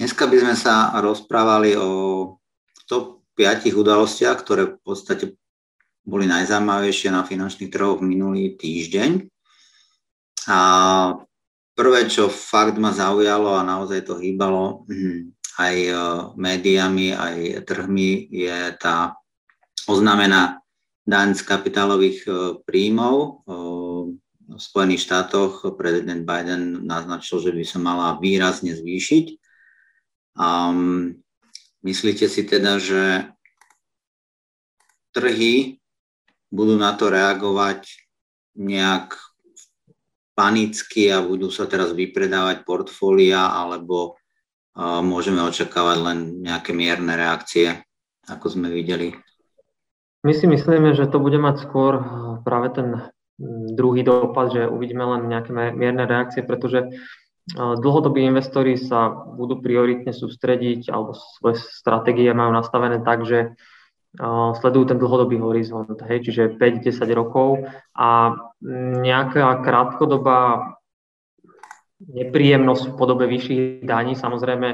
Dneska by sme sa rozprávali o top 5 udalostiach, ktoré v podstate boli najzaujímavejšie na finančných trhoch minulý týždeň. A prvé, čo fakt ma zaujalo a naozaj to hýbalo hm, aj e, médiami, aj trhmi, je tá oznámená daň z kapitálových e, príjmov. E, v Spojených štátoch prezident Biden naznačil, že by sa mala výrazne zvýšiť. Um, myslíte si teda, že trhy budú na to reagovať nejak panicky a budú sa teraz vypredávať portfólia, alebo uh, môžeme očakávať len nejaké mierne reakcie, ako sme videli? My si myslíme, že to bude mať skôr práve ten druhý dopad, že uvidíme len nejaké mierne reakcie, pretože dlhodobí investori sa budú prioritne sústrediť alebo svoje stratégie majú nastavené tak, že sledujú ten dlhodobý horizont, hej, čiže 5-10 rokov a nejaká krátkodobá nepríjemnosť v podobe vyšších daní samozrejme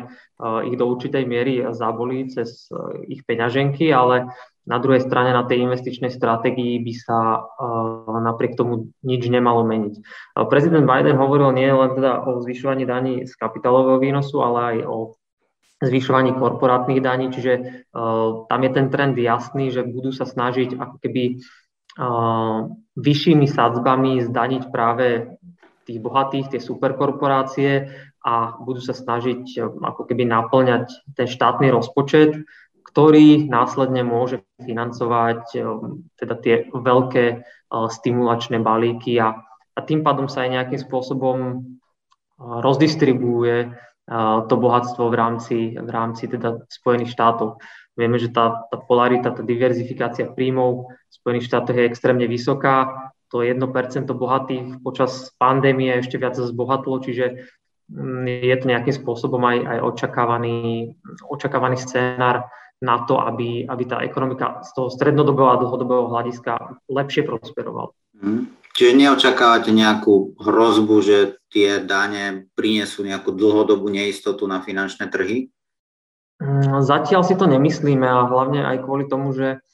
ich do určitej miery zabolí cez ich peňaženky, ale na druhej strane na tej investičnej stratégii by sa napriek tomu nič nemalo meniť. Prezident Biden hovoril nie len teda o zvyšovaní daní z kapitálového výnosu, ale aj o zvyšovaní korporátnych daní, čiže tam je ten trend jasný, že budú sa snažiť ako keby vyššími sadzbami zdaniť práve tých bohatých, tie superkorporácie a budú sa snažiť uh, ako keby naplňať ten štátny rozpočet, ktorý následne môže financovať teda tie veľké stimulačné balíky a, a tým pádom sa aj nejakým spôsobom rozdistribuje to bohatstvo v rámci, v rámci teda Spojených štátov. Vieme, že tá, tá polarita, tá diverzifikácia príjmov v Spojených štátoch je extrémne vysoká. To 1% bohatých počas pandémie ešte viac zbohatlo, čiže mm, je to nejakým spôsobom aj, aj očakávaný, očakávaný scénar na to, aby, aby tá ekonomika z toho strednodobého a dlhodobého hľadiska lepšie prosperovala. Mm. Čiže neočakávate nejakú hrozbu, že tie dane prinesú nejakú dlhodobú neistotu na finančné trhy? Mm, zatiaľ si to nemyslíme a hlavne aj kvôli tomu, že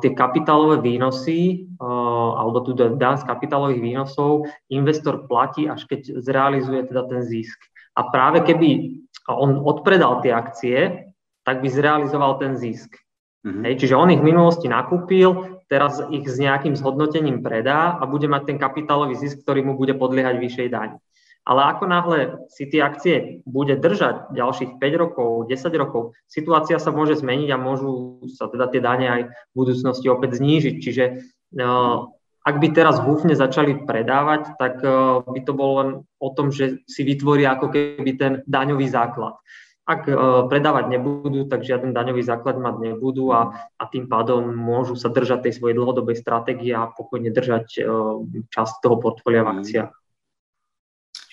tie kapitálové výnosy alebo tu dan z kapitálových výnosov investor platí, až keď zrealizuje teda ten zisk. A práve keby on odpredal tie akcie, tak by zrealizoval ten zisk. Mm-hmm. Hej, čiže on ich v minulosti nakúpil, teraz ich s nejakým zhodnotením predá a bude mať ten kapitálový zisk, ktorý mu bude podliehať vyššej dani. Ale ako náhle si tie akcie bude držať ďalších 5 rokov, 10 rokov, situácia sa môže zmeniť a môžu sa teda tie dane aj v budúcnosti opäť znížiť. Čiže uh, ak by teraz húfne začali predávať, tak uh, by to bolo len o tom, že si vytvoria ako keby ten daňový základ. Ak e, predávať nebudú, tak žiaden daňový základ mať nebudú a, a tým pádom môžu sa držať tej svojej dlhodobej stratégie a pokojne držať e, časť toho portfólia v akciách.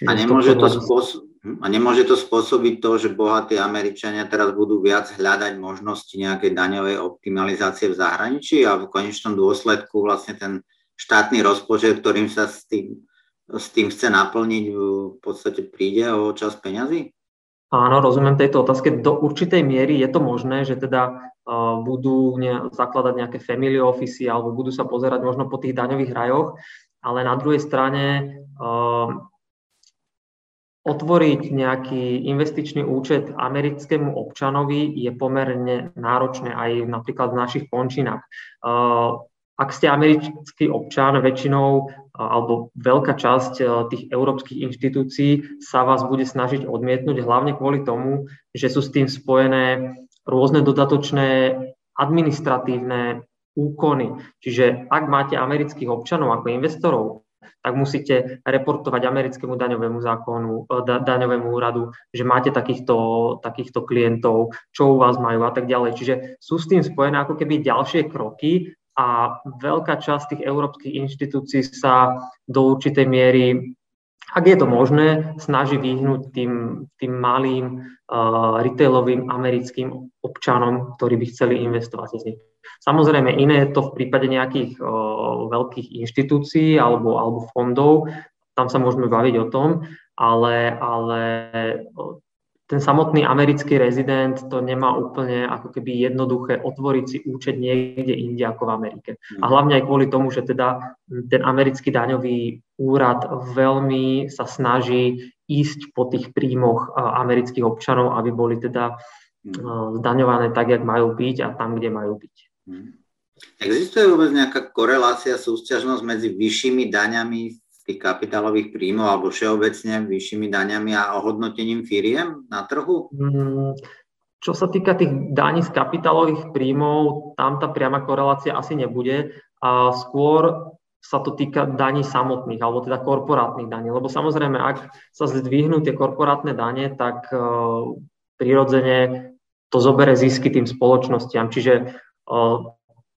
A nemôže, to spôsob, hm, a nemôže to spôsobiť to, že bohatí Američania teraz budú viac hľadať možnosti nejakej daňovej optimalizácie v zahraničí a v konečnom dôsledku vlastne ten štátny rozpočet, ktorým sa s tým, s tým chce naplniť, v podstate príde o čas peňazí? Áno, rozumiem tejto otázke. Do určitej miery je to možné, že teda uh, budú ne, zakladať nejaké family office alebo budú sa pozerať možno po tých daňových rajoch, ale na druhej strane uh, otvoriť nejaký investičný účet americkému občanovi je pomerne náročné aj napríklad v našich končinách. Uh, ak ste americký občan, väčšinou alebo veľká časť tých európskych inštitúcií sa vás bude snažiť odmietnúť, hlavne kvôli tomu, že sú s tým spojené rôzne dodatočné administratívne úkony. Čiže ak máte amerických občanov ako investorov, tak musíte reportovať americkému daňovému zákonu, da, daňovému úradu, že máte takýchto, takýchto klientov, čo u vás majú a tak ďalej. Čiže sú s tým spojené ako keby ďalšie kroky a veľká časť tých európskych inštitúcií sa do určitej miery, ak je to možné, snaží vyhnúť tým, tým malým uh, retailovým americkým občanom, ktorí by chceli investovať z nich. Samozrejme, iné je to v prípade nejakých uh, veľkých inštitúcií alebo, alebo fondov, tam sa môžeme baviť o tom, ale, ale ten samotný americký rezident to nemá úplne ako keby jednoduché otvoriť si účet niekde inde ako v Amerike. A mm. hlavne aj kvôli tomu, že teda ten americký daňový úrad veľmi sa snaží ísť po tých príjmoch amerických občanov, aby boli teda mm. zdaňované tak, jak majú byť a tam, kde majú byť. Mm. Existuje vôbec nejaká korelácia, súťažnosť medzi vyššími daňami tých kapitálových príjmov alebo všeobecne vyššími daňami a ohodnotením firiem na trhu? Mm, čo sa týka tých daní z kapitálových príjmov, tam tá priama korelácia asi nebude. A skôr sa to týka daní samotných, alebo teda korporátnych daní. Lebo samozrejme, ak sa zdvihnú tie korporátne dane, tak uh, prirodzene to zobere zisky tým spoločnostiam. Čiže uh,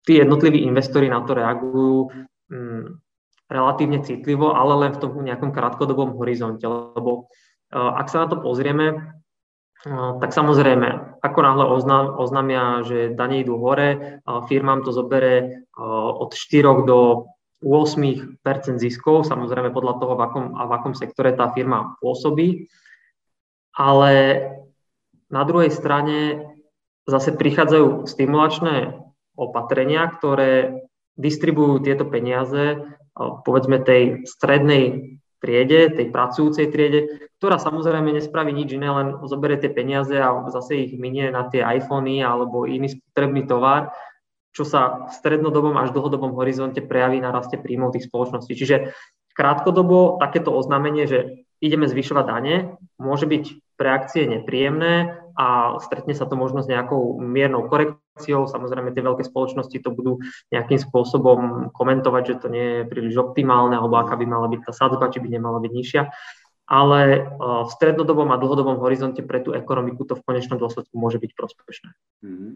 tí jednotliví investori na to reagujú um, relatívne citlivo, ale len v tom nejakom krátkodobom horizonte, lebo e, ak sa na to pozrieme, e, tak samozrejme, ako náhle oznámia, že dane idú hore, e, firmám to zobere od 4 do 8% ziskov, samozrejme podľa toho, v akom, v akom sektore tá firma pôsobí. Ale na druhej strane zase prichádzajú stimulačné opatrenia, ktoré distribujú tieto peniaze povedzme tej strednej triede, tej pracujúcej triede, ktorá samozrejme nespraví nič iné, len zoberie tie peniaze a zase ich minie na tie iPhony alebo iný spotrebný tovar, čo sa v strednodobom až dlhodobom horizonte prejaví na raste príjmov tých spoločností. Čiže krátkodobo takéto oznámenie, že ideme zvyšovať dane, môže byť pre akcie nepríjemné a stretne sa to možno s nejakou miernou korekciou. Samozrejme, tie veľké spoločnosti to budú nejakým spôsobom komentovať, že to nie je príliš optimálne, alebo aká by mala byť tá sadzba, či by nemala byť nižšia. Ale e, v strednodobom a dlhodobom horizonte pre tú ekonomiku to v konečnom dôsledku môže byť prospešné. Mm-hmm.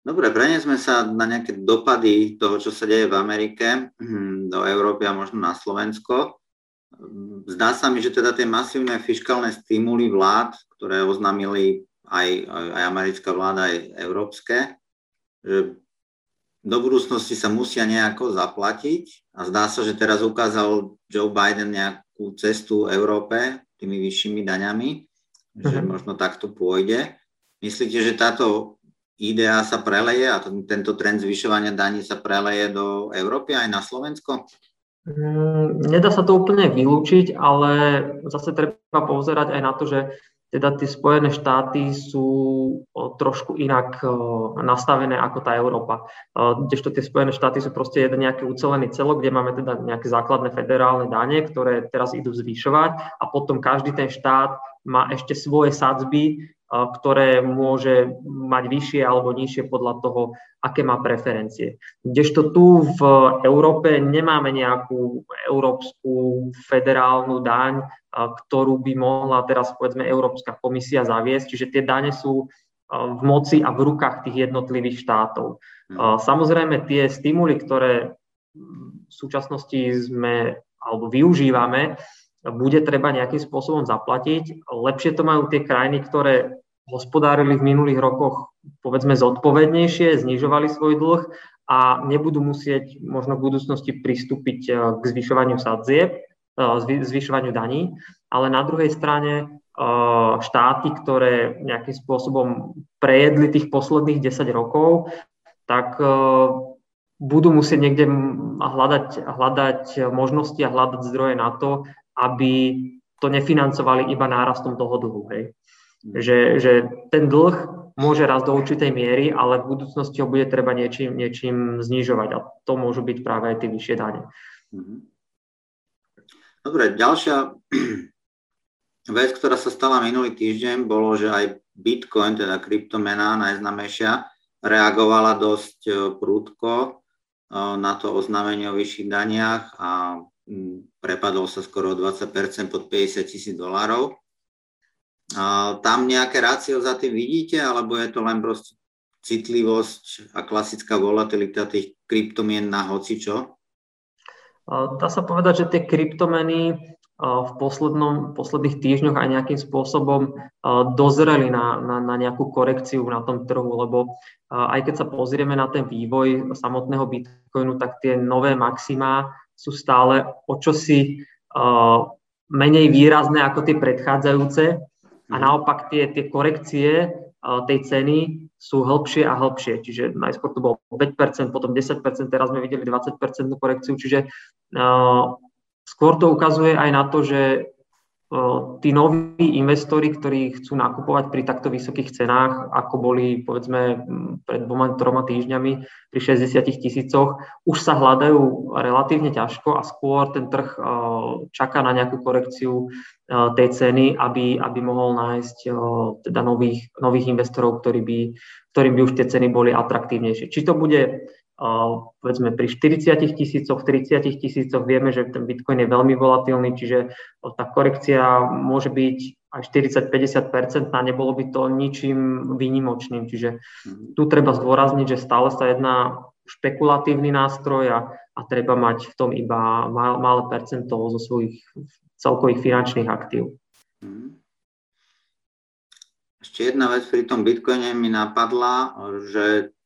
Dobre, preniesme sa na nejaké dopady toho, čo sa deje v Amerike, hm, do Európy a možno na Slovensko. Zdá sa mi, že teda tie masívne fiskálne stimuly vlád, ktoré oznámili aj, aj americká vláda, aj európske, že do budúcnosti sa musia nejako zaplatiť a zdá sa, že teraz ukázal Joe Biden nejakú cestu Európe tými vyššími daňami, že uh-huh. možno takto pôjde. Myslíte, že táto idea sa preleje a tento trend zvyšovania daní sa preleje do Európy aj na Slovensko? Mm, nedá sa to úplne vylúčiť, ale zase treba pozerať aj na to, že teda tie Spojené štáty sú trošku inak nastavené ako tá Európa. Kdežto tie Spojené štáty sú proste jeden nejaký ucelený celok, kde máme teda nejaké základné federálne dane, ktoré teraz idú zvyšovať a potom každý ten štát má ešte svoje sadzby, ktoré môže mať vyššie alebo nižšie podľa toho, aké má preferencie. Kdežto tu v Európe nemáme nejakú európsku federálnu daň, ktorú by mohla teraz povedzme Európska komisia zaviesť, čiže tie dane sú v moci a v rukách tých jednotlivých štátov. Hmm. Samozrejme tie stimuly, ktoré v súčasnosti sme alebo využívame, bude treba nejakým spôsobom zaplatiť. Lepšie to majú tie krajiny, ktoré hospodárili v minulých rokoch povedzme zodpovednejšie, znižovali svoj dlh a nebudú musieť možno v budúcnosti pristúpiť eh, k zvyšovaniu sadzie, eh, zvyšovaniu daní, ale na druhej strane eh, štáty, ktoré nejakým spôsobom prejedli tých posledných 10 rokov, tak budú musieť niekde hľadať, hľadať možnosti a hľadať zdroje na to, aby to nefinancovali iba nárastom toho dlhu. Hej. Že, že ten dlh môže raz do určitej miery, ale v budúcnosti ho bude treba niečím, niečím znižovať a to môžu byť práve aj tie vyššie dane. Mhm. Dobre, ďalšia vec, ktorá sa stala minulý týždeň, bolo, že aj Bitcoin, teda kryptomena najznamejšia, reagovala dosť e, prúdko e, na to oznámenie o vyšších daniach a prepadol sa skoro 20% pod 50 tisíc dolárov. Tam nejaké rácio za tým vidíte, alebo je to len proste citlivosť a klasická volatilita tých kryptomien na hocičo? Dá sa povedať, že tie kryptomeny v poslednom, posledných týždňoch aj nejakým spôsobom dozreli na, na, na nejakú korekciu na tom trhu, lebo aj keď sa pozrieme na ten vývoj samotného Bitcoinu, tak tie nové maximá sú stále o čosi menej výrazné ako tie predchádzajúce. A mhm. naopak tie, tie korekcie tej ceny sú hĺbšie a hĺbšie. Čiže najskôr to bolo 5%, potom 10%, teraz sme videli 20% korekciu, čiže skôr to ukazuje aj na to, že tí noví investori, ktorí chcú nakupovať pri takto vysokých cenách, ako boli povedzme pred dvoma, troma týždňami pri 60 tisícoch, už sa hľadajú relatívne ťažko a skôr ten trh čaká na nejakú korekciu tej ceny, aby, aby mohol nájsť teda nových, nových investorov, ktorí by, ktorým by už tie ceny boli atraktívnejšie. Či to bude povedzme pri 40 tisícoch, 30 tisícoch vieme, že ten Bitcoin je veľmi volatilný, čiže tá korekcia môže byť aj 40-50%, a nebolo by to ničím výnimočným. Čiže mhm. tu treba zdôrazniť, že stále sa jedná špekulatívny nástroj a, a treba mať v tom iba mal, malé percento zo svojich celkových finančných aktív. Mhm. Ešte jedna vec pri tom Bitcoine mi napadla, že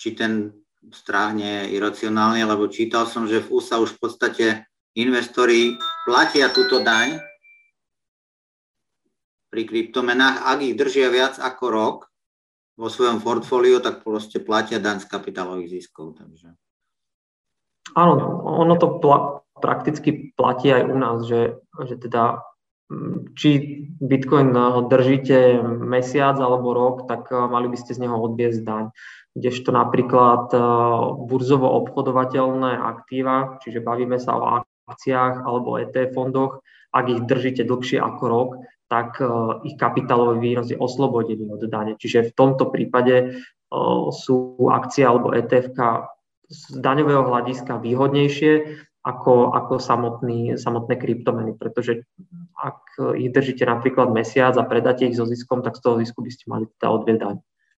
či ten je iracionálny, lebo čítal som, že v USA už v podstate investori platia túto daň pri kryptomenách. Ak ich držia viac ako rok vo svojom portfóliu, tak proste platia daň z kapitálových ziskov. Takže. Áno, ono to pla- prakticky platí aj u nás, že, že teda či Bitcoin držíte mesiac alebo rok, tak mali by ste z neho odviesť daň kdežto napríklad e, burzovo obchodovateľné aktíva, čiže bavíme sa o akciách alebo ETF fondoch, ak ich držíte dlhšie ako rok, tak e, ich kapitálový výnos je oslobodený od dane. Čiže v tomto prípade e, sú akcie alebo ETF z daňového hľadiska výhodnejšie ako, ako samotný, samotné kryptomeny, pretože ak ich držíte napríklad mesiac a predáte ich so ziskom, tak z toho zisku by ste mali teda odviedať